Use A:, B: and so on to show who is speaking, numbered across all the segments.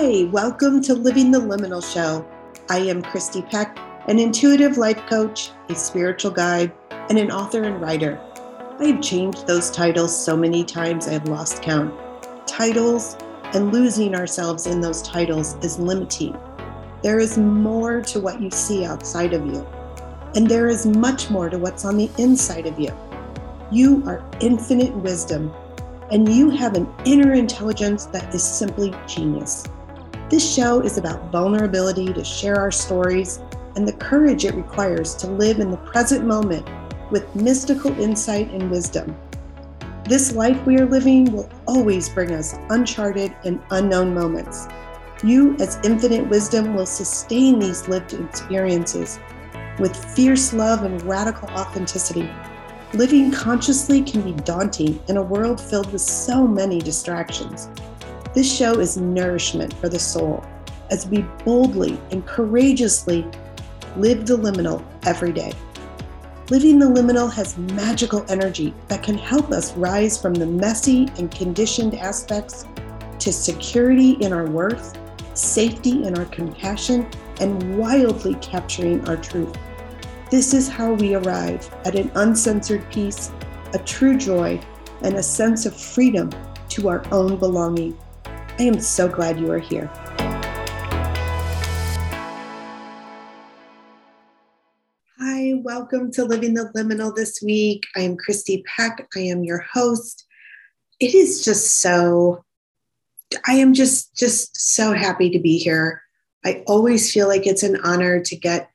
A: Hi, welcome to Living the Liminal Show. I am Christy Peck, an intuitive life coach, a spiritual guide, and an author and writer. I have changed those titles so many times I have lost count. Titles and losing ourselves in those titles is limiting. There is more to what you see outside of you, and there is much more to what's on the inside of you. You are infinite wisdom, and you have an inner intelligence that is simply genius. This show is about vulnerability to share our stories and the courage it requires to live in the present moment with mystical insight and wisdom. This life we are living will always bring us uncharted and unknown moments. You, as infinite wisdom, will sustain these lived experiences with fierce love and radical authenticity. Living consciously can be daunting in a world filled with so many distractions. This show is nourishment for the soul as we boldly and courageously live the liminal every day. Living the liminal has magical energy that can help us rise from the messy and conditioned aspects to security in our worth, safety in our compassion, and wildly capturing our truth. This is how we arrive at an uncensored peace, a true joy, and a sense of freedom to our own belonging. I am so glad you are here. Hi, welcome to Living the Liminal this week. I am Christy Peck. I am your host. It is just so I am just just so happy to be here. I always feel like it's an honor to get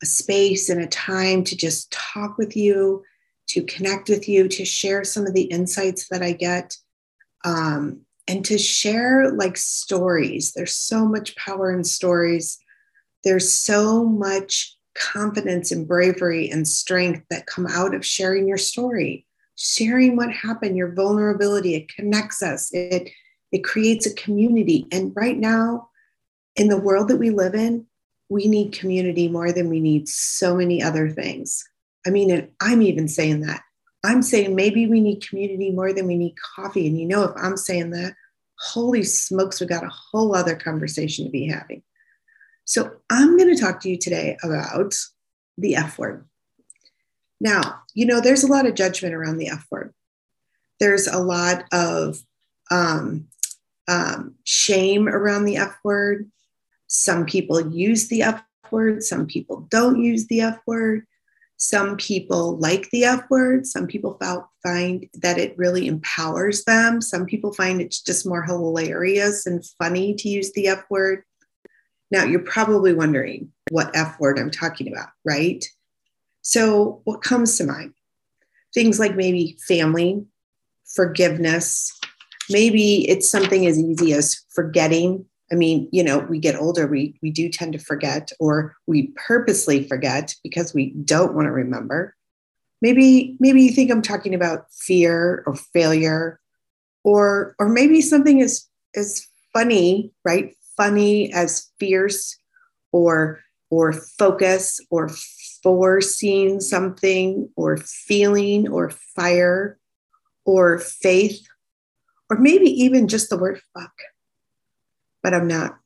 A: a space and a time to just talk with you, to connect with you, to share some of the insights that I get, um, and to share like stories. There's so much power in stories. There's so much confidence and bravery and strength that come out of sharing your story, sharing what happened, your vulnerability. It connects us. It it creates a community. And right now, in the world that we live in, we need community more than we need so many other things. I mean, and I'm even saying that. I'm saying maybe we need community more than we need coffee. And you know, if I'm saying that, holy smokes, we got a whole other conversation to be having. So I'm going to talk to you today about the F word. Now, you know, there's a lot of judgment around the F word. There's a lot of um, um, shame around the F word. Some people use the F word, some people don't use the F word. Some people like the F word. Some people find that it really empowers them. Some people find it's just more hilarious and funny to use the F word. Now, you're probably wondering what F word I'm talking about, right? So, what comes to mind? Things like maybe family, forgiveness, maybe it's something as easy as forgetting I mean, you know, we get older, we, we do tend to forget, or we purposely forget because we don't want to remember. Maybe, maybe you think I'm talking about fear or failure, or or maybe something as as funny, right? Funny as fierce, or or focus, or foreseeing something, or feeling, or fire, or faith, or maybe even just the word fuck but I'm not.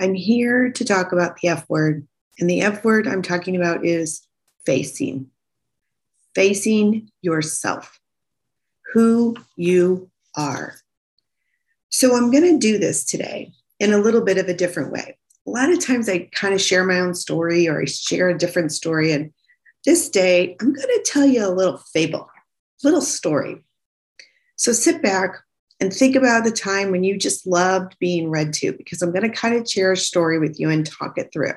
A: I'm here to talk about the F word. And the F word I'm talking about is facing, facing yourself, who you are. So I'm going to do this today in a little bit of a different way. A lot of times I kind of share my own story or I share a different story. And this day I'm going to tell you a little fable, little story. So sit back, and think about the time when you just loved being read to, because I'm going to kind of share a story with you and talk it through.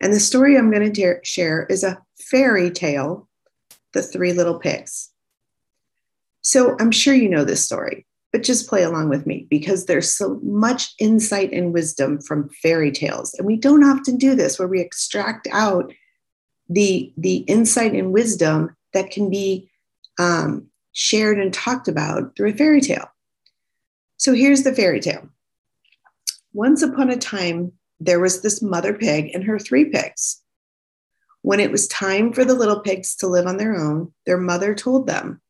A: And the story I'm going to share is a fairy tale, The Three Little Pigs. So I'm sure you know this story, but just play along with me because there's so much insight and wisdom from fairy tales. And we don't often do this where we extract out the, the insight and wisdom that can be um, shared and talked about through a fairy tale. So here's the fairy tale. Once upon a time, there was this mother pig and her three pigs. When it was time for the little pigs to live on their own, their mother told them,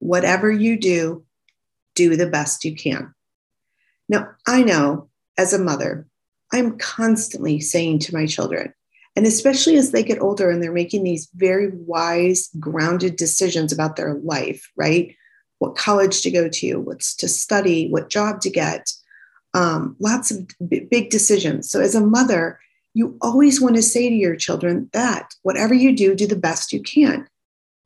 A: Whatever you do, do the best you can. Now, I know as a mother, I'm constantly saying to my children, and especially as they get older and they're making these very wise, grounded decisions about their life, right? What college to go to, what's to study, what job to get, um, lots of b- big decisions. So, as a mother, you always want to say to your children that whatever you do, do the best you can.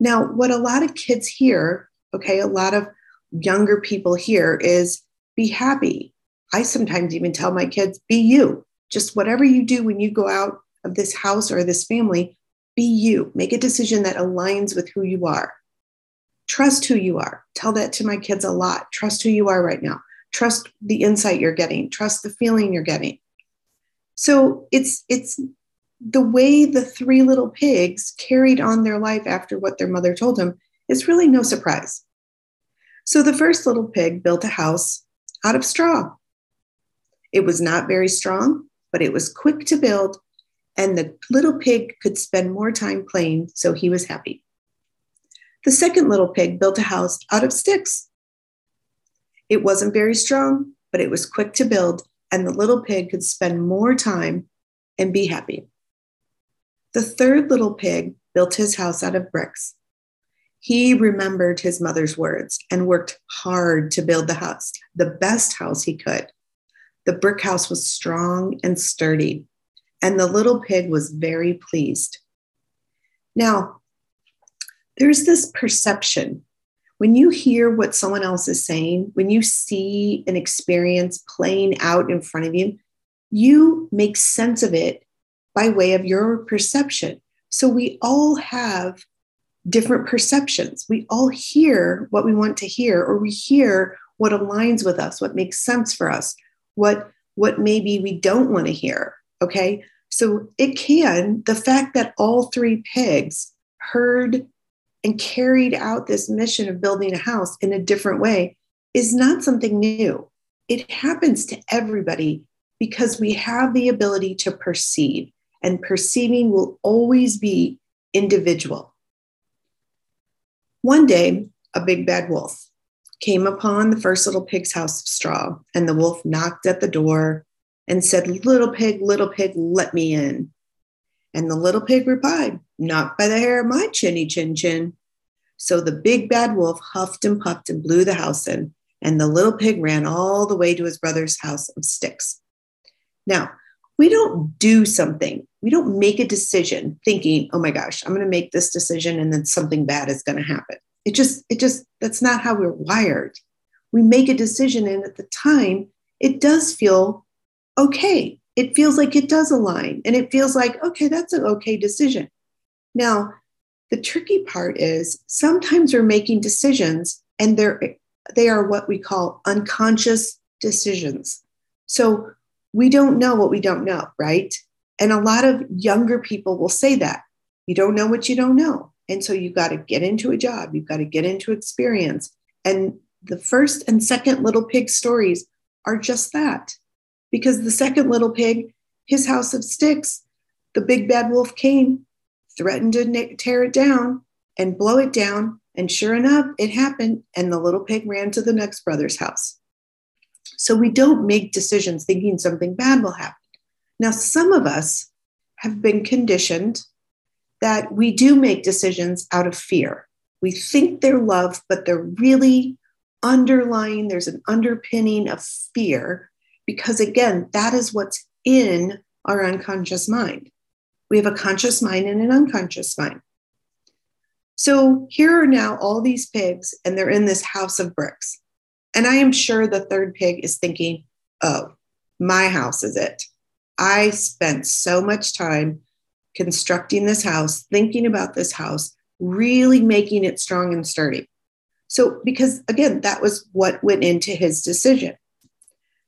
A: Now, what a lot of kids hear, okay, a lot of younger people hear is be happy. I sometimes even tell my kids, be you. Just whatever you do when you go out of this house or this family, be you. Make a decision that aligns with who you are. Trust who you are. Tell that to my kids a lot. Trust who you are right now. Trust the insight you're getting. Trust the feeling you're getting. So it's it's the way the three little pigs carried on their life after what their mother told them is really no surprise. So the first little pig built a house out of straw. It was not very strong, but it was quick to build, and the little pig could spend more time playing, so he was happy. The second little pig built a house out of sticks. It wasn't very strong, but it was quick to build, and the little pig could spend more time and be happy. The third little pig built his house out of bricks. He remembered his mother's words and worked hard to build the house, the best house he could. The brick house was strong and sturdy, and the little pig was very pleased. Now, there's this perception. When you hear what someone else is saying, when you see an experience playing out in front of you, you make sense of it by way of your perception. So we all have different perceptions. We all hear what we want to hear, or we hear what aligns with us, what makes sense for us, what what maybe we don't want to hear. Okay. So it can, the fact that all three pigs heard and carried out this mission of building a house in a different way is not something new. It happens to everybody because we have the ability to perceive and perceiving will always be individual. One day, a big bad wolf came upon the first little pig's house of straw, and the wolf knocked at the door and said, Little pig, little pig, let me in. And the little pig replied, Not by the hair of my chinny chin chin. So the big bad wolf huffed and puffed and blew the house in, and the little pig ran all the way to his brother's house of sticks. Now, we don't do something we don't make a decision thinking oh my gosh i'm going to make this decision and then something bad is going to happen it just it just that's not how we're wired we make a decision and at the time it does feel okay it feels like it does align and it feels like okay that's an okay decision now the tricky part is sometimes we're making decisions and they're they are what we call unconscious decisions so we don't know what we don't know right and a lot of younger people will say that you don't know what you don't know. And so you've got to get into a job, you've got to get into experience. And the first and second little pig stories are just that. Because the second little pig, his house of sticks, the big bad wolf came, threatened to tear it down and blow it down. And sure enough, it happened. And the little pig ran to the next brother's house. So we don't make decisions thinking something bad will happen. Now, some of us have been conditioned that we do make decisions out of fear. We think they're love, but they're really underlying, there's an underpinning of fear, because again, that is what's in our unconscious mind. We have a conscious mind and an unconscious mind. So here are now all these pigs, and they're in this house of bricks. And I am sure the third pig is thinking, oh, my house is it. I spent so much time constructing this house, thinking about this house, really making it strong and sturdy. So, because again, that was what went into his decision.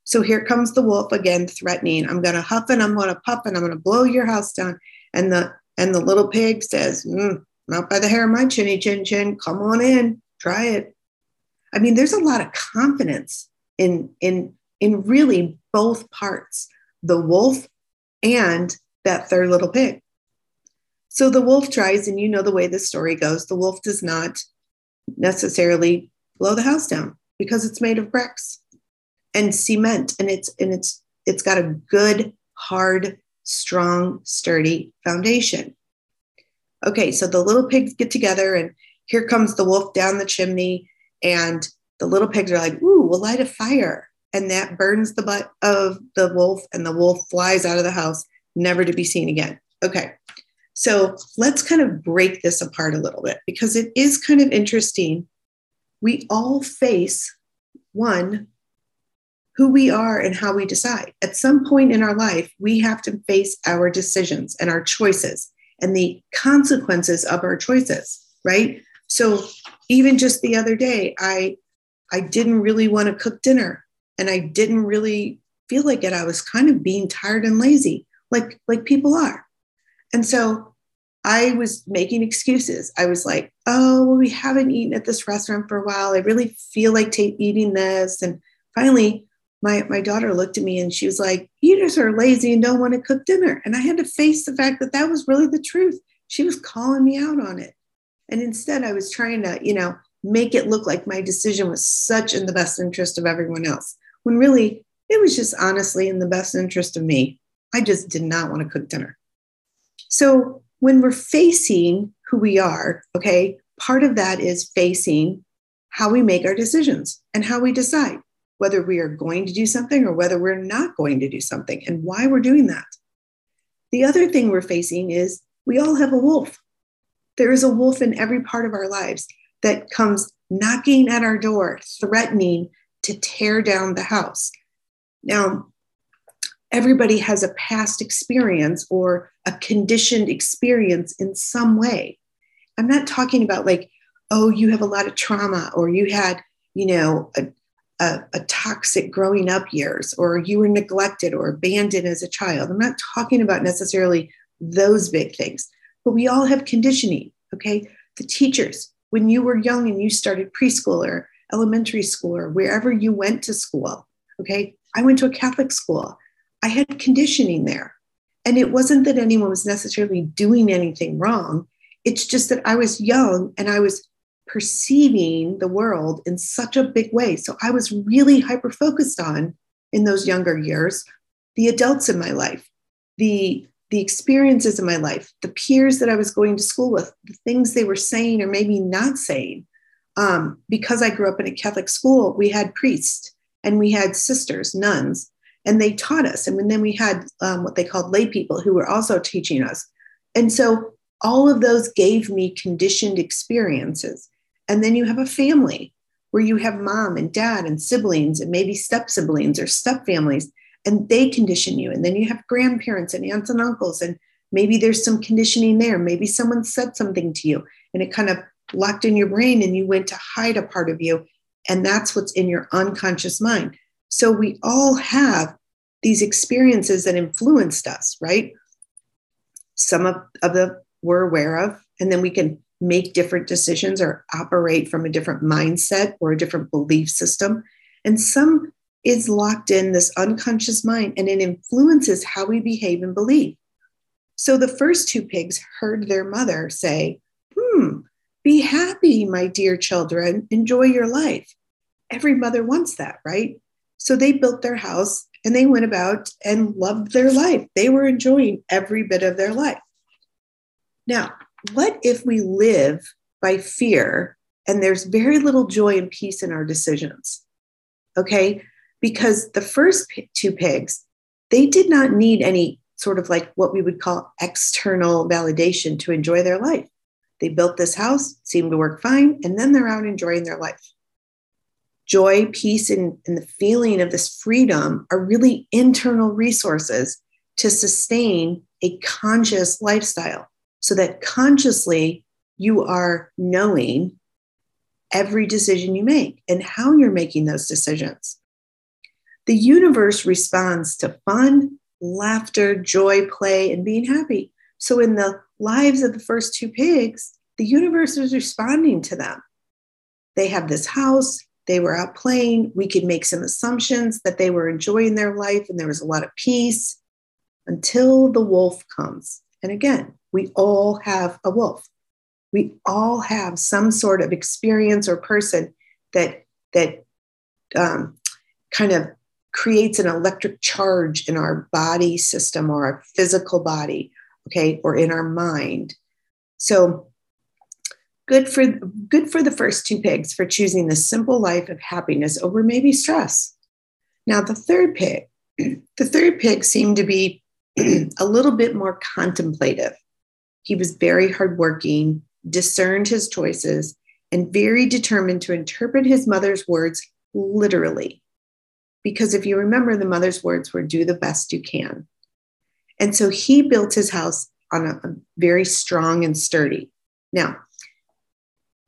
A: So here comes the wolf again, threatening, I'm going to huff and I'm going to puff and I'm going to blow your house down. And the and the little pig says, mm, not by the hair of my chinny chin chin. Come on in, try it. I mean, there's a lot of confidence in in in really both parts the wolf and that third little pig. So the wolf tries, and you know the way the story goes. The wolf does not necessarily blow the house down because it's made of bricks and cement, and it's and it's it's got a good, hard, strong, sturdy foundation. Okay, so the little pigs get together, and here comes the wolf down the chimney, and the little pigs are like, "Ooh, we'll light a fire," and that burns the butt of the wolf, and the wolf flies out of the house, never to be seen again. Okay, so let's kind of break this apart a little bit because it is kind of interesting. We all face one who we are and how we decide. At some point in our life, we have to face our decisions and our choices and the consequences of our choices, right? So even just the other day, I I didn't really want to cook dinner and I didn't really feel like it. I was kind of being tired and lazy, like like people are. And so I was making excuses. I was like, "Oh, well, we haven't eaten at this restaurant for a while. I really feel like t- eating this." And finally, my, my daughter looked at me and she was like, just are lazy and don't want to cook dinner. And I had to face the fact that that was really the truth. She was calling me out on it. And instead, I was trying to, you know, make it look like my decision was such in the best interest of everyone else, when really it was just honestly in the best interest of me. I just did not want to cook dinner. So when we're facing who we are, okay, part of that is facing how we make our decisions and how we decide whether we are going to do something or whether we're not going to do something and why we're doing that. The other thing we're facing is we all have a wolf. There is a wolf in every part of our lives that comes knocking at our door, threatening to tear down the house. Now, everybody has a past experience or a conditioned experience in some way. I'm not talking about like, oh, you have a lot of trauma or you had, you know, a, a, a, toxic growing up years or you were neglected or abandoned as a child. I'm not talking about necessarily those big things, but we all have conditioning. Okay. The teachers, when you were young and you started preschool or elementary school or wherever you went to school, okay. I went to a Catholic school. I had conditioning there. And it wasn't that anyone was necessarily doing anything wrong. It's just that I was young and I was perceiving the world in such a big way. So I was really hyper focused on in those younger years the adults in my life, the the experiences in my life, the peers that I was going to school with, the things they were saying or maybe not saying. Um, because I grew up in a Catholic school, we had priests and we had sisters, nuns, and they taught us. And then we had um, what they called lay people who were also teaching us. And so all of those gave me conditioned experiences. And then you have a family where you have mom and dad and siblings and maybe step siblings or step families, and they condition you. And then you have grandparents and aunts and uncles, and maybe there's some conditioning there. Maybe someone said something to you and it kind of locked in your brain and you went to hide a part of you. And that's what's in your unconscious mind. So we all have these experiences that influenced us, right? Some of, of the we're aware of, and then we can make different decisions or operate from a different mindset or a different belief system. And some is locked in this unconscious mind and it influences how we behave and believe. So the first two pigs heard their mother say, Hmm, be happy, my dear children, enjoy your life. Every mother wants that, right? So they built their house and they went about and loved their life. They were enjoying every bit of their life. Now, what if we live by fear and there's very little joy and peace in our decisions? Okay. Because the first two pigs, they did not need any sort of like what we would call external validation to enjoy their life. They built this house, seemed to work fine, and then they're out enjoying their life. Joy, peace, and, and the feeling of this freedom are really internal resources to sustain a conscious lifestyle so that consciously you are knowing every decision you make and how you're making those decisions. The universe responds to fun, laughter, joy, play, and being happy. So, in the lives of the first two pigs, the universe is responding to them. They have this house, they were out playing. We could make some assumptions that they were enjoying their life and there was a lot of peace until the wolf comes. And again, we all have a wolf. We all have some sort of experience or person that that um, kind of creates an electric charge in our body system or our physical body, okay, or in our mind. So good for good for the first two pigs for choosing the simple life of happiness over maybe stress. Now the third pig, the third pig seemed to be a little bit more contemplative. He was very hardworking, discerned his choices, and very determined to interpret his mother's words literally. Because if you remember, the mother's words were, do the best you can. And so he built his house on a, a very strong and sturdy. Now,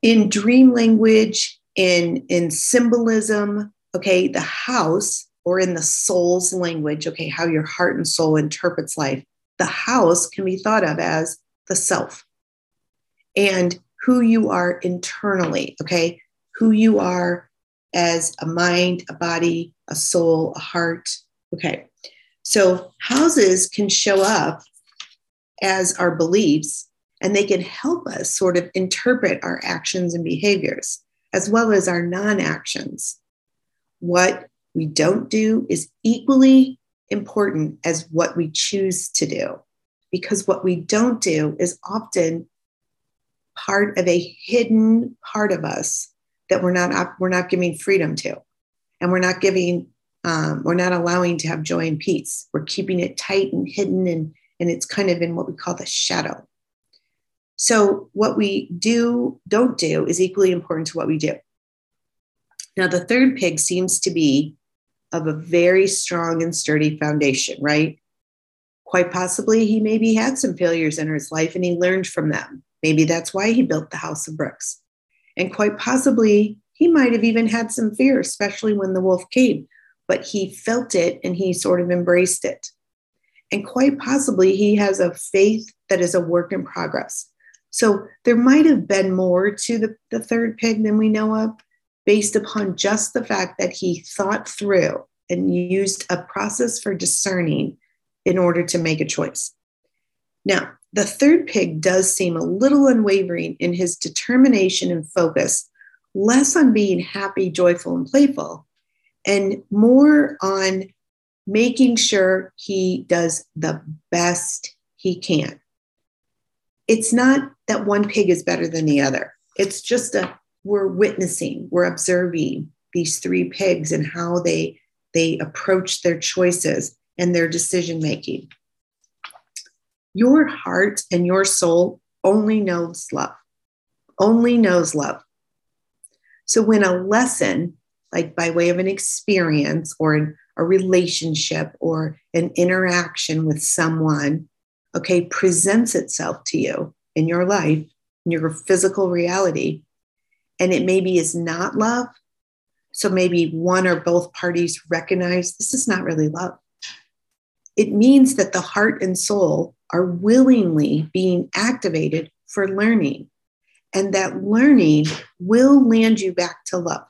A: in dream language, in, in symbolism, okay, the house, or in the soul's language, okay, how your heart and soul interprets life, the house can be thought of as the self and who you are internally, okay, who you are as a mind, a body, a soul, a heart, okay. So houses can show up as our beliefs and they can help us sort of interpret our actions and behaviors as well as our non actions. What we don't do is equally important as what we choose to do, because what we don't do is often part of a hidden part of us that we're not we're not giving freedom to, and we're not giving um, we're not allowing to have joy and peace. We're keeping it tight and hidden, and and it's kind of in what we call the shadow. So what we do, don't do is equally important to what we do. Now, the third pig seems to be of a very strong and sturdy foundation, right? Quite possibly, he maybe had some failures in his life and he learned from them. Maybe that's why he built the house of bricks. And quite possibly, he might have even had some fear, especially when the wolf came, but he felt it and he sort of embraced it. And quite possibly, he has a faith that is a work in progress. So there might have been more to the, the third pig than we know of, based upon just the fact that he thought through and used a process for discerning in order to make a choice. Now, the third pig does seem a little unwavering in his determination and focus, less on being happy, joyful, and playful, and more on making sure he does the best he can it's not that one pig is better than the other. It's just a we're witnessing, we're observing these three pigs and how they they approach their choices and their decision making. Your heart and your soul only knows love. Only knows love. So when a lesson, like by way of an experience or an, a relationship or an interaction with someone okay, presents itself to you in your life, in your physical reality, and it maybe is not love. So maybe one or both parties recognize this is not really love. It means that the heart and soul are willingly being activated for learning. And that learning will land you back to love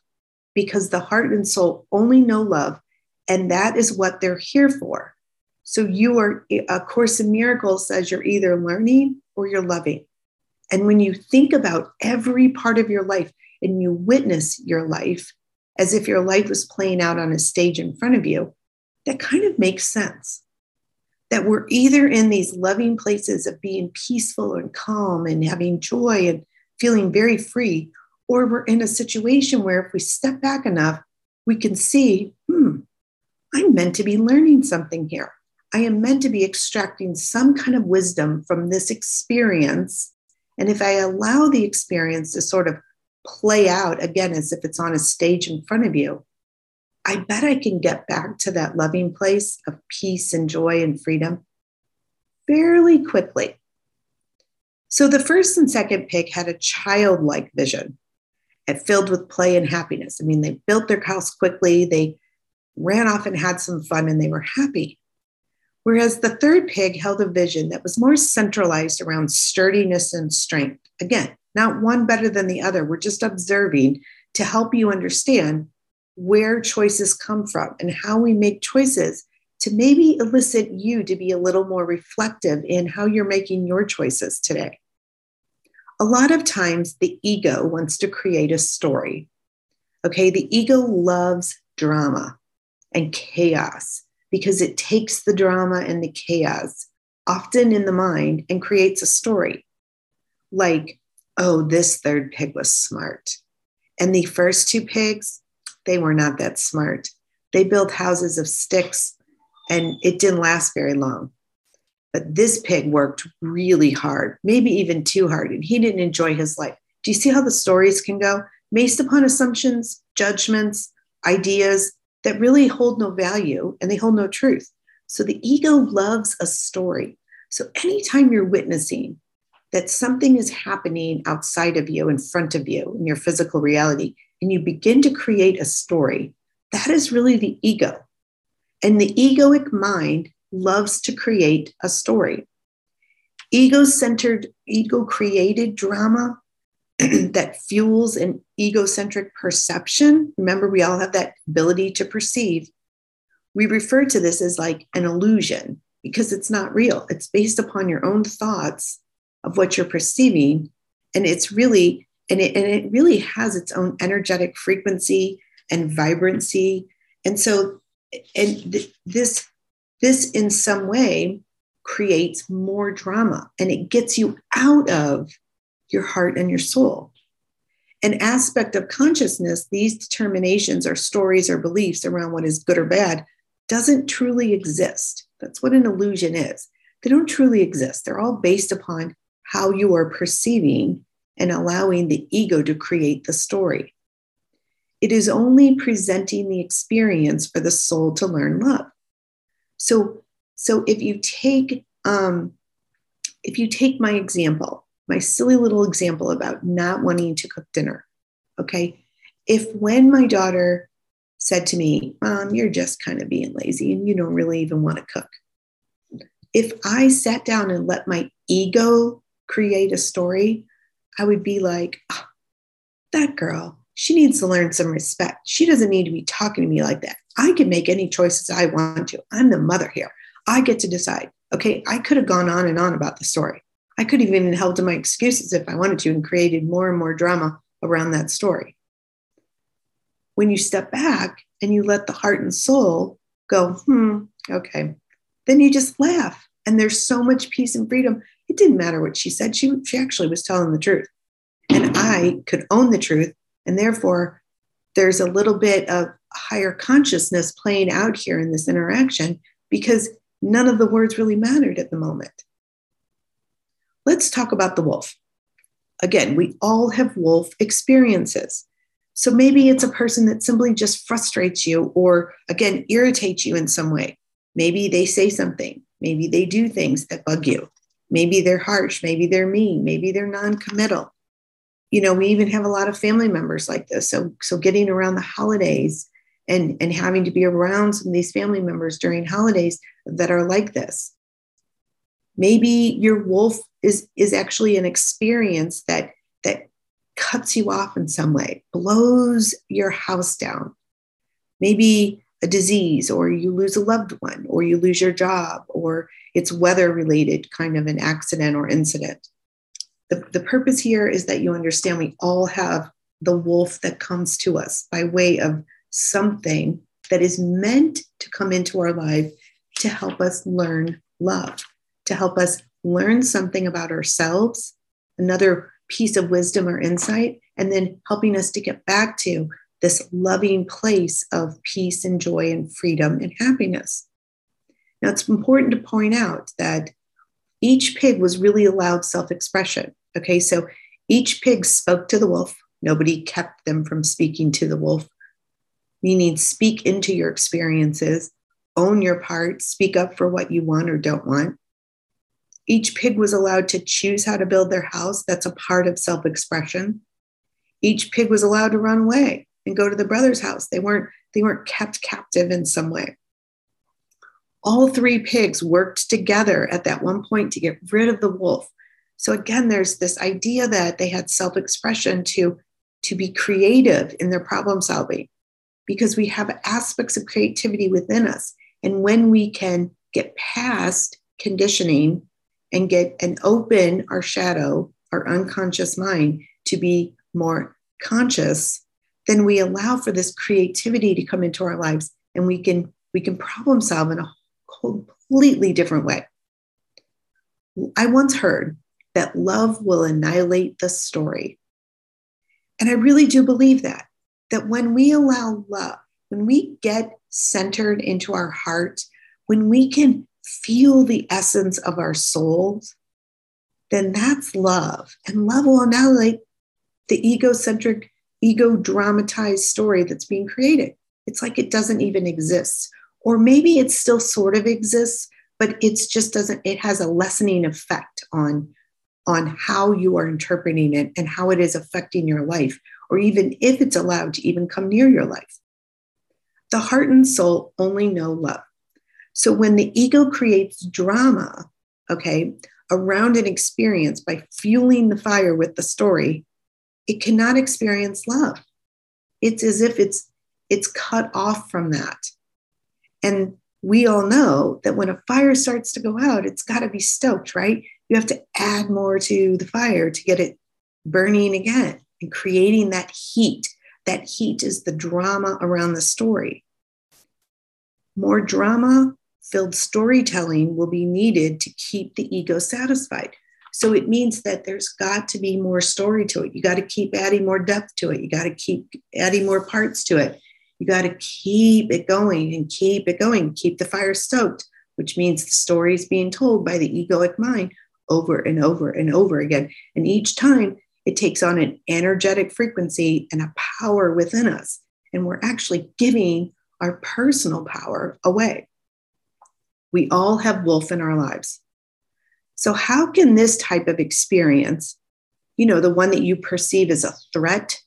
A: because the heart and soul only know love. And that is what they're here for. So you are, A Course in Miracles says you're either learning or you're loving. And when you think about every part of your life and you witness your life as if your life was playing out on a stage in front of you, that kind of makes sense. That we're either in these loving places of being peaceful and calm and having joy and feeling very free, or we're in a situation where if we step back enough, we can see, hmm, I'm meant to be learning something here. I am meant to be extracting some kind of wisdom from this experience. And if I allow the experience to sort of play out again as if it's on a stage in front of you, I bet I can get back to that loving place of peace and joy and freedom fairly quickly. So the first and second pig had a childlike vision and filled with play and happiness. I mean, they built their house quickly, they ran off and had some fun, and they were happy. Whereas the third pig held a vision that was more centralized around sturdiness and strength. Again, not one better than the other. We're just observing to help you understand where choices come from and how we make choices to maybe elicit you to be a little more reflective in how you're making your choices today. A lot of times, the ego wants to create a story. Okay, the ego loves drama. and chaos because it takes the drama and the chaos, often in the mind, and creates a story. Like, oh, this third pig was smart. And the first two pigs, they were not that smart. They built houses of sticks and it didn't last very long. But this pig worked really hard, maybe even too hard, and he didn't enjoy his life. Do you see how the stories can go? Based upon assumptions, judgments, ideas that really hold no value and they hold no truth. So the ego loves a story. So anytime you're witnessing that something is happening outside of you, in front of you, in your physical reality, and you begin to create a story, that is really the ego. And the egoic mind loves to create a story. Ego centered, ego created drama that fuels an egocentric perception. Remember, we all have that ability to perceive. We refer to this as like an illusion because it's not real. It's based upon your own thoughts of what you're perceiving. And it's really, and it, and it really has its own energetic frequency and vibrancy. And so, and th- this, this in some way creates more drama and it gets you out of your heart and your soul. An aspect of consciousness, these determinations or stories or beliefs around what is good or bad, doesn't truly exist. That's what an illusion is. They don't truly exist. They're all based upon how you are perceiving and allowing the ego to create the story. It is only presenting the experience for the soul to learn love. So, so if you take um, if you take my example, my silly little example about not wanting to cook dinner, okay, if when my daughter said to me, "Mom, you're just kind of being lazy and you don't really even want to cook," if I sat down and let my ego create a story, I would be like, oh, that girl, she needs to learn some respect. She doesn't need to be talking to me like that. I can make any choices I want to. I'm the mother here. I get to decide. Okay, I could have gone on and on about the story. I could have even held to my excuses if I wanted to and created more and more drama around that story. When you step back and you let the heart and soul go, hmm, okay, then you just laugh. And there's so much peace and freedom it didn't matter what she said. She, she actually was telling the truth. And I could own the truth. And therefore, there's a little bit of higher consciousness playing out here in this interaction because none of the words really mattered at the moment. Let's talk about the wolf. Again, we all have wolf experiences. So maybe it's a person that simply just frustrates you or, again, irritates you in some way. Maybe they say something, maybe they do things that bug you. Maybe they're harsh, maybe they're mean, maybe they're non-committal. You know, we even have a lot of family members like this. So so getting around the holidays and and having to be around some of these family members during holidays that are like this. Maybe your wolf is is actually an experience that that cuts you off in some way, blows your house down. Maybe a disease or you lose a loved one or you lose your job or it's weather related kind of an accident or incident. The, the purpose here is that you understand we all have the wolf that comes to us by way of something that is meant to come into our life to help us learn love, to help us learn something about ourselves, another piece of wisdom or insight, and then helping us to get back to this loving place of peace and joy and freedom and happiness. Now, it's important to point out that each pig was really allowed self expression. Okay, so each pig spoke to the wolf. Nobody kept them from speaking to the wolf, meaning speak into your experiences, own your part, speak up for what you want or don't want. Each pig was allowed to choose how to build their house. That's a part of self expression. Each pig was allowed to run away and go to the brother's house. They weren't they weren't kept captive in some way. All three pigs worked together at that one point to get rid of the wolf. So again, there's this idea that they had self-expression to, to be creative in their problem solving because we have aspects of creativity within us. And when we can get past conditioning and get and open our shadow, our unconscious mind to be more conscious then we allow for this creativity to come into our lives and we can we can problem solve in a completely different way. I once heard that love will annihilate the story. And I really do believe that, that when we allow love, when we get centered into our heart, when we can feel the essence of our souls, then that's love. And love will annihilate the egocentric, ego dramatized story that's being created. It's like it doesn't even exist. Or maybe it still sort of exists, but it's just doesn't, it has a lessening effect on, on how you are interpreting it and how it is affecting your life, or even if it's allowed to even come near your life. The heart and soul only know love. So when the ego creates drama, okay, around an experience by fueling the fire with the story, it cannot experience love. It's as if it's it's cut off from that. And we all know that when a fire starts to go out, it's got to be stoked, right? You have to add more to the fire to get it burning again and creating that heat. That heat is the drama around the story. More drama filled storytelling will be needed to keep the ego satisfied. So it means that there's got to be more story to it. You got to keep adding more depth to it. You got to keep adding more parts to it. You got to keep it going and keep it going, keep the fire stoked, which means the story is being told by the egoic mind over and over and over again. And each time it takes on an energetic frequency and a power within us. And we're actually giving our personal power away. We all have wolf in our lives. So, how can this type of experience, you know, the one that you perceive as a threat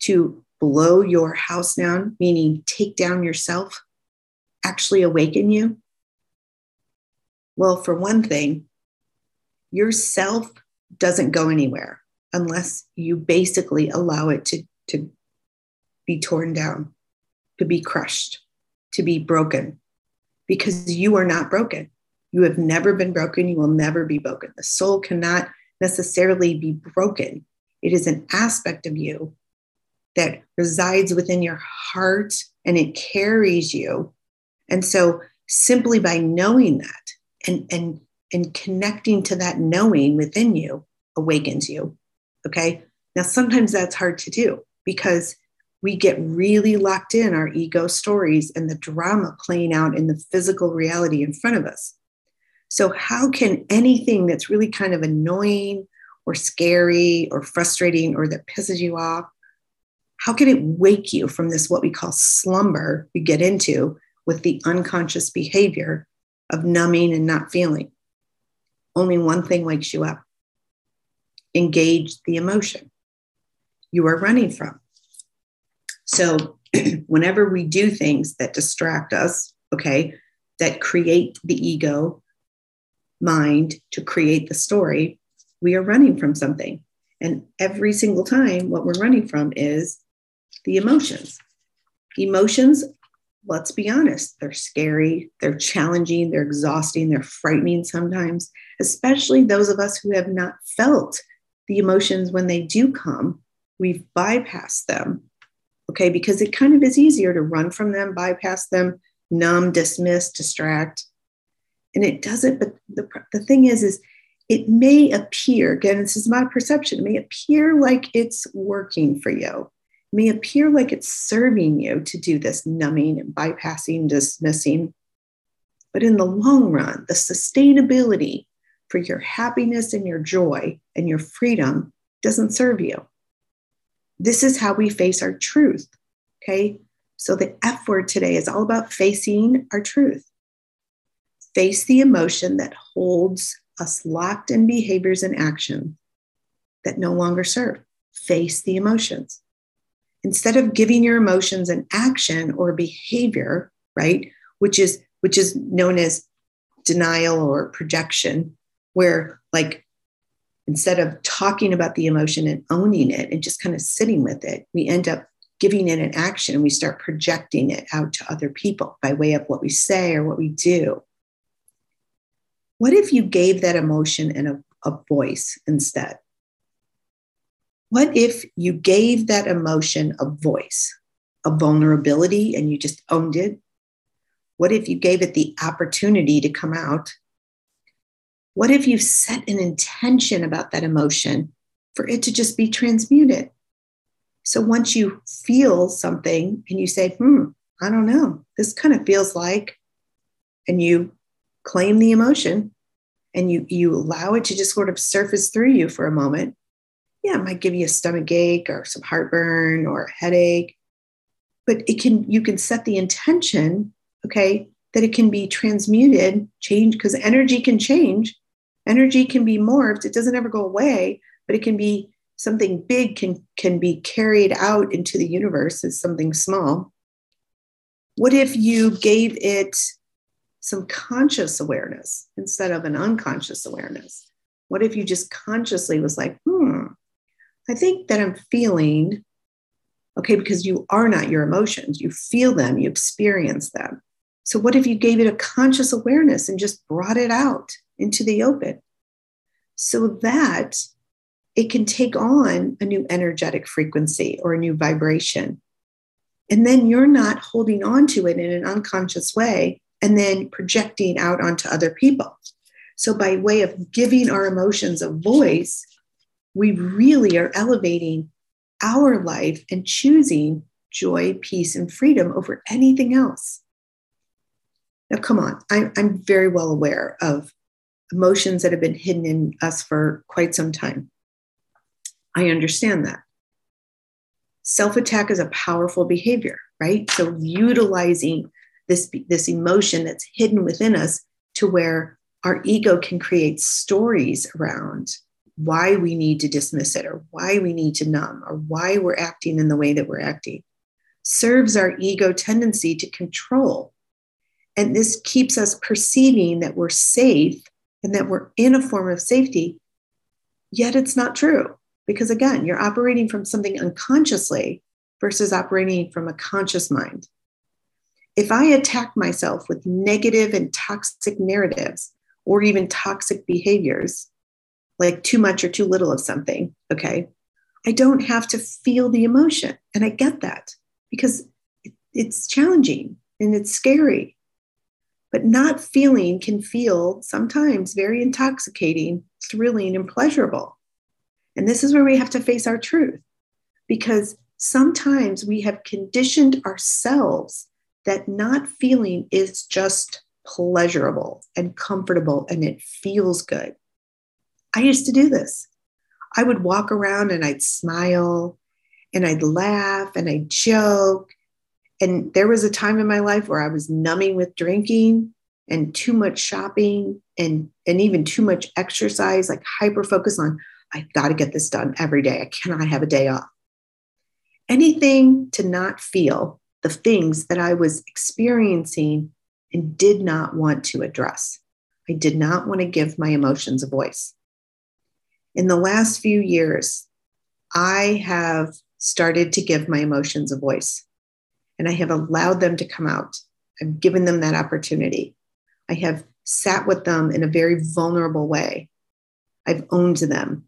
A: to blow your house down, meaning take down yourself, actually awaken you? Well, for one thing, yourself doesn't go anywhere unless you basically allow it to, to be torn down, to be crushed, to be broken, because you are not broken. You have never been broken. You will never be broken. The soul cannot necessarily be broken. It is an aspect of you that resides within your heart and it carries you. And so simply by knowing that and, and, and connecting to that knowing within you awakens you. Okay. Now, sometimes that's hard to do because we get really locked in our ego stories and the drama playing out in the physical reality in front of us. So, how can anything that's really kind of annoying or scary or frustrating or that pisses you off how can it wake you from this, what we call slumber, we get into with the unconscious behavior of numbing and not feeling? Only one thing wakes you up engage the emotion you are running from. So, whenever we do things that distract us, okay, that create the ego mind to create the story, we are running from something. And every single time, what we're running from is the emotions. Emotions, let's be honest, they're scary, they're challenging, they're exhausting, they're frightening sometimes, especially those of us who have not felt the emotions when they do come. We've bypassed them, okay, because it kind of is easier to run from them, bypass them, numb, dismiss, distract. And it doesn't, but the, the thing is, is it may appear, again, this is my perception, it may appear like it's working for you may appear like it's serving you to do this numbing and bypassing, dismissing. But in the long run, the sustainability for your happiness and your joy and your freedom doesn't serve you. This is how we face our truth. Okay. So the F word today is all about facing our truth. Face the emotion that holds us locked in behaviors and action that no longer serve. Face the emotions instead of giving your emotions an action or behavior, right, which is which is known as denial or projection, where like instead of talking about the emotion and owning it and just kind of sitting with it, we end up giving it an action and we start projecting it out to other people by way of what we say or what we do. What if you gave that emotion and a, a voice instead? What if you gave that emotion a voice, a vulnerability, and you just owned it What if you gave it the opportunity to come out? What if you set an intention about that emotion for it to just be transmuted? So once you feel something and you say, hmm, I don't know, this kind of feels like, and you claim the emotion and you, you allow it to just sort of surface through you for a moment, yeah, it might give you a stomach ache or some heartburn or a headache. But it can, you can set the intention, okay, that it can be transmuted, change, because energy can change. Energy can be morphed. It doesn't ever go away, but it can be something big can can be carried out into the universe as something small. What if you gave it some conscious awareness instead of an unconscious awareness? What if you just consciously was like, hmm, I think that I'm feeling, okay, because you are not your emotions. You feel them, you experience them. So, what if you gave it a conscious awareness and just brought it out into the open so that it can take on a new energetic frequency or a new vibration? And then you're not holding on to it in an unconscious way and then projecting out onto other people. So, by way of giving our emotions a voice, we really are elevating our life and choosing joy, peace, and freedom over anything else. Now, come on, I, I'm very well aware of emotions that have been hidden in us for quite some time. I understand that. Self attack is a powerful behavior, right? So, utilizing this, this emotion that's hidden within us to where our ego can create stories around why we need to dismiss it or why we need to numb or why we're acting in the way that we're acting serves our ego tendency to control. And this keeps us perceiving that we're safe and that we're in a form of safety. Yet it's not true. Because again, you're operating from something unconsciously versus operating from a conscious mind. If I attack myself with negative and toxic narratives or even toxic behaviors, like too much or too little of something, okay, I don't have to feel the emotion. And I get that because it's challenging and it's scary. But not feeling can feel sometimes very intoxicating, thrilling, and pleasurable. And this is where we have to face our truth because sometimes we have conditioned ourselves that not feeling is just pleasurable and comfortable and it feels good. I used to do this. I would walk around and I'd smile and I'd laugh and I'd joke. And there was a time in my life where I was numbing with drinking and too much shopping and, and even too much exercise, like hyper focus on, I've got to get this done every day. I cannot have a day off. Anything to not feel the things that I was experiencing and did not want to address. I did not want to give my emotions a voice in the last few years, I have started to give my emotions a voice and I have allowed them to come out. I've given them that opportunity. I have sat with them in a very vulnerable way. I've owned them.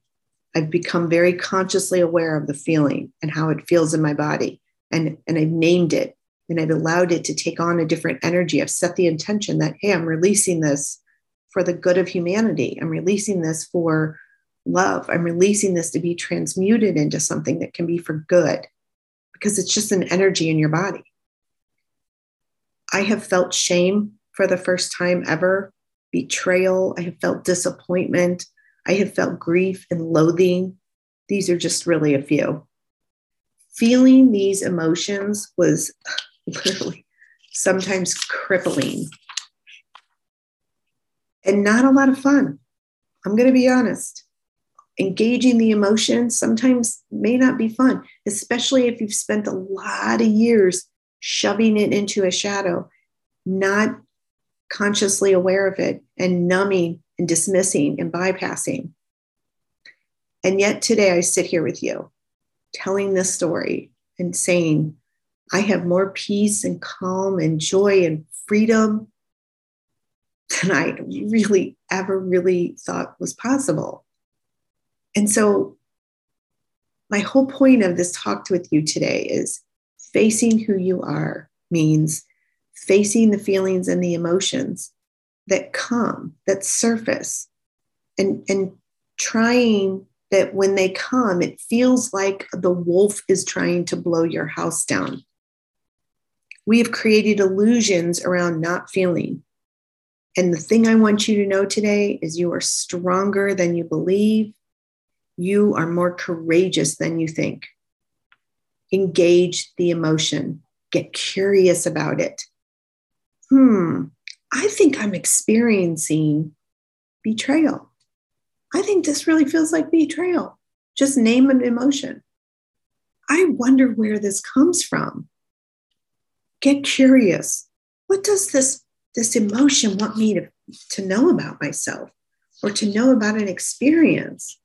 A: I've become very consciously aware of the feeling and how it feels in my body. And, and I've named it and I've allowed it to take on a different energy. I've set the intention that, hey, I'm releasing this for the good of humanity. I'm releasing this for love. I'm releasing this to be transmuted into something that can be for good because it's just an energy in your body. I have felt shame for the first time ever, betrayal. I have felt disappointment. I have felt grief and loathing. These are just really a few. Feeling these emotions was literally sometimes crippling and not a lot of fun. I'm going to be honest engaging the emotions sometimes may not be fun, especially if you've spent a lot of years shoving it into a shadow, not consciously aware of it, and numbing and dismissing and bypassing. And yet today I sit here with you telling this story and saying, I have more peace and calm and joy and freedom than I really ever really thought was possible. And so, my whole point of this talk with you today is facing who you are means facing the feelings and the emotions that come, that surface, and, and trying that when they come, it feels like the wolf is trying to blow your house down. We have created illusions around not feeling. And the thing I want you to know today is you are stronger than you believe. You are more courageous than you think. Engage the emotion, get curious about it. Hmm, I think I'm experiencing betrayal. I think this really feels like betrayal. Just name an emotion. I wonder where this comes from. Get curious. What does this, this emotion want me to, to know about myself or to know about an experience?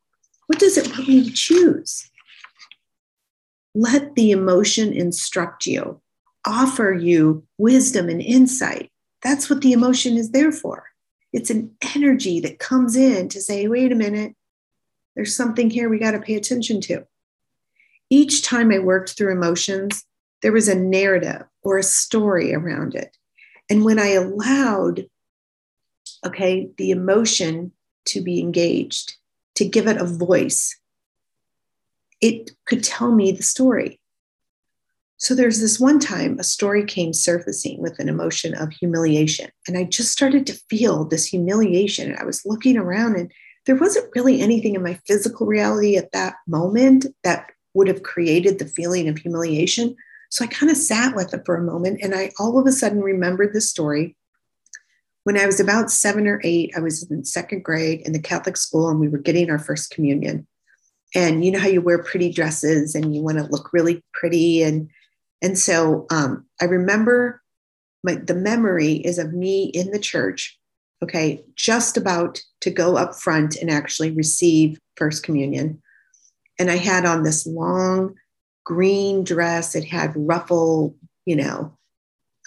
A: What does it want me to choose? Let the emotion instruct you, offer you wisdom and insight. That's what the emotion is there for. It's an energy that comes in to say, wait a minute, there's something here we got to pay attention to. Each time I worked through emotions, there was a narrative or a story around it. And when I allowed, okay, the emotion to be engaged, to give it a voice, it could tell me the story. So there's this one time a story came surfacing with an emotion of humiliation. And I just started to feel this humiliation. And I was looking around, and there wasn't really anything in my physical reality at that moment that would have created the feeling of humiliation. So I kind of sat with it for a moment. And I all of a sudden remembered the story. When I was about seven or eight, I was in second grade in the Catholic school, and we were getting our first communion. And you know how you wear pretty dresses and you want to look really pretty and and so um, I remember my, the memory is of me in the church, okay, just about to go up front and actually receive First Communion. And I had on this long green dress. It had ruffle, you know,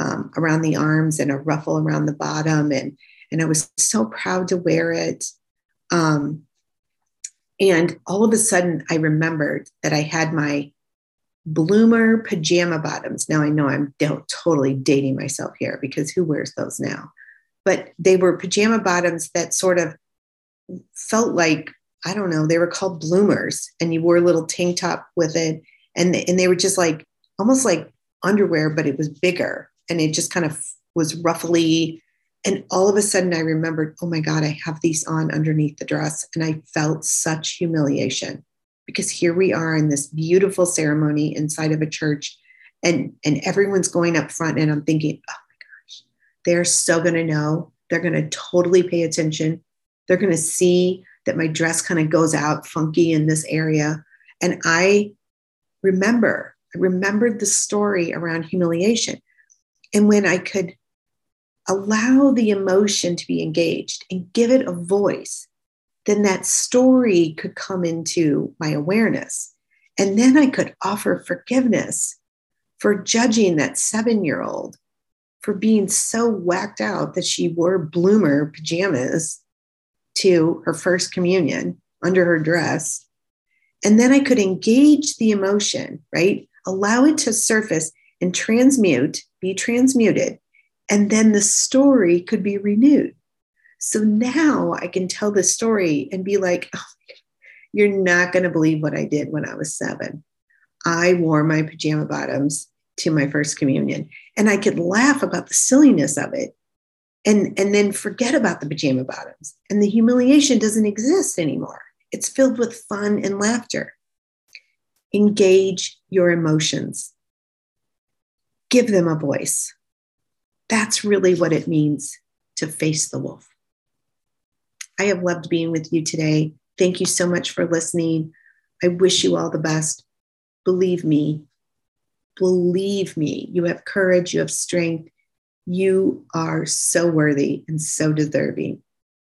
A: um, around the arms and a ruffle around the bottom. And, and I was so proud to wear it. Um, and all of a sudden, I remembered that I had my bloomer pajama bottoms. Now I know I'm totally dating myself here because who wears those now? But they were pajama bottoms that sort of felt like I don't know. They were called bloomers, and you wore a little tank top with it, and and they were just like almost like underwear, but it was bigger, and it just kind of was ruffly. And all of a sudden, I remembered, oh my God, I have these on underneath the dress, and I felt such humiliation because here we are in this beautiful ceremony inside of a church and and everyone's going up front. And i'm thinking oh my gosh they're so going to know. They're going to totally pay attention. They're going to see that my dress kind of goes out funky in this area. And i remember i remembered the story around humiliation and when i could allow the emotion to be engaged and give it a voice then that story could come into my awareness. And then I could offer forgiveness for judging that seven year old for being so whacked out that she wore bloomer pajamas to her first communion under her dress. And then I could engage the emotion, right? Allow it to surface and transmute, be transmuted. And then the story could be renewed. So now I can tell the story and be like, oh, you're not going to believe what I did when I was seven. I wore my pajama bottoms to my first communion and I could laugh about the silliness of it and, and then forget about the pajama bottoms. And the humiliation doesn't exist anymore. It's filled with fun and laughter. Engage your emotions, give them a voice. That's really what it means to face the wolf. I have loved being with you today. Thank you so much for listening. I wish you all the best. Believe me, believe me, you have courage, you have strength. You are so worthy and so deserving.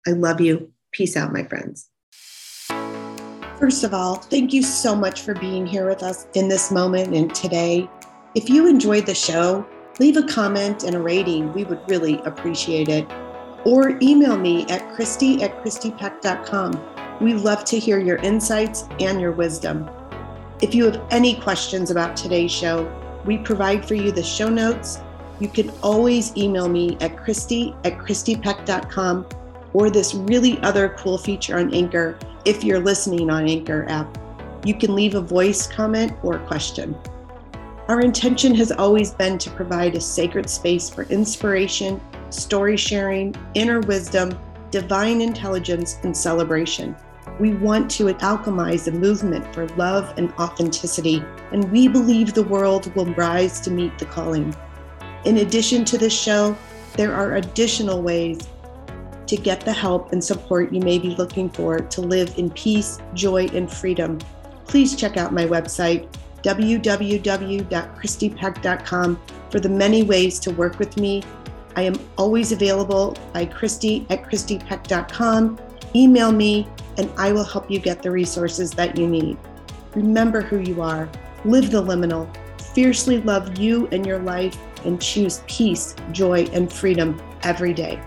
A: I love you. Peace out, my friends. First of all, thank you so much for being here with us in this moment and today. If you enjoyed the show, leave a comment and a rating. We would really appreciate it or email me at christy at christypeck.com. We love to hear your insights and your wisdom. If you have any questions about today's show, we provide for you the show notes You can always email me at Christy at ChristyPeck.com or this really other cool feature on Anchor if you're listening on Anchor app. You can leave a voice comment or question. Our intention has always been to provide a sacred space for inspiration, story sharing, inner wisdom, divine intelligence, and celebration. We want to alchemize a movement for love and authenticity, and we believe the world will rise to meet the calling. In addition to this show, there are additional ways to get the help and support you may be looking for to live in peace, joy, and freedom. Please check out my website, www.christypeck.com, for the many ways to work with me. I am always available by Christy at christypeck.com. Email me, and I will help you get the resources that you need. Remember who you are, live the liminal, fiercely love you and your life and choose peace, joy, and freedom every day.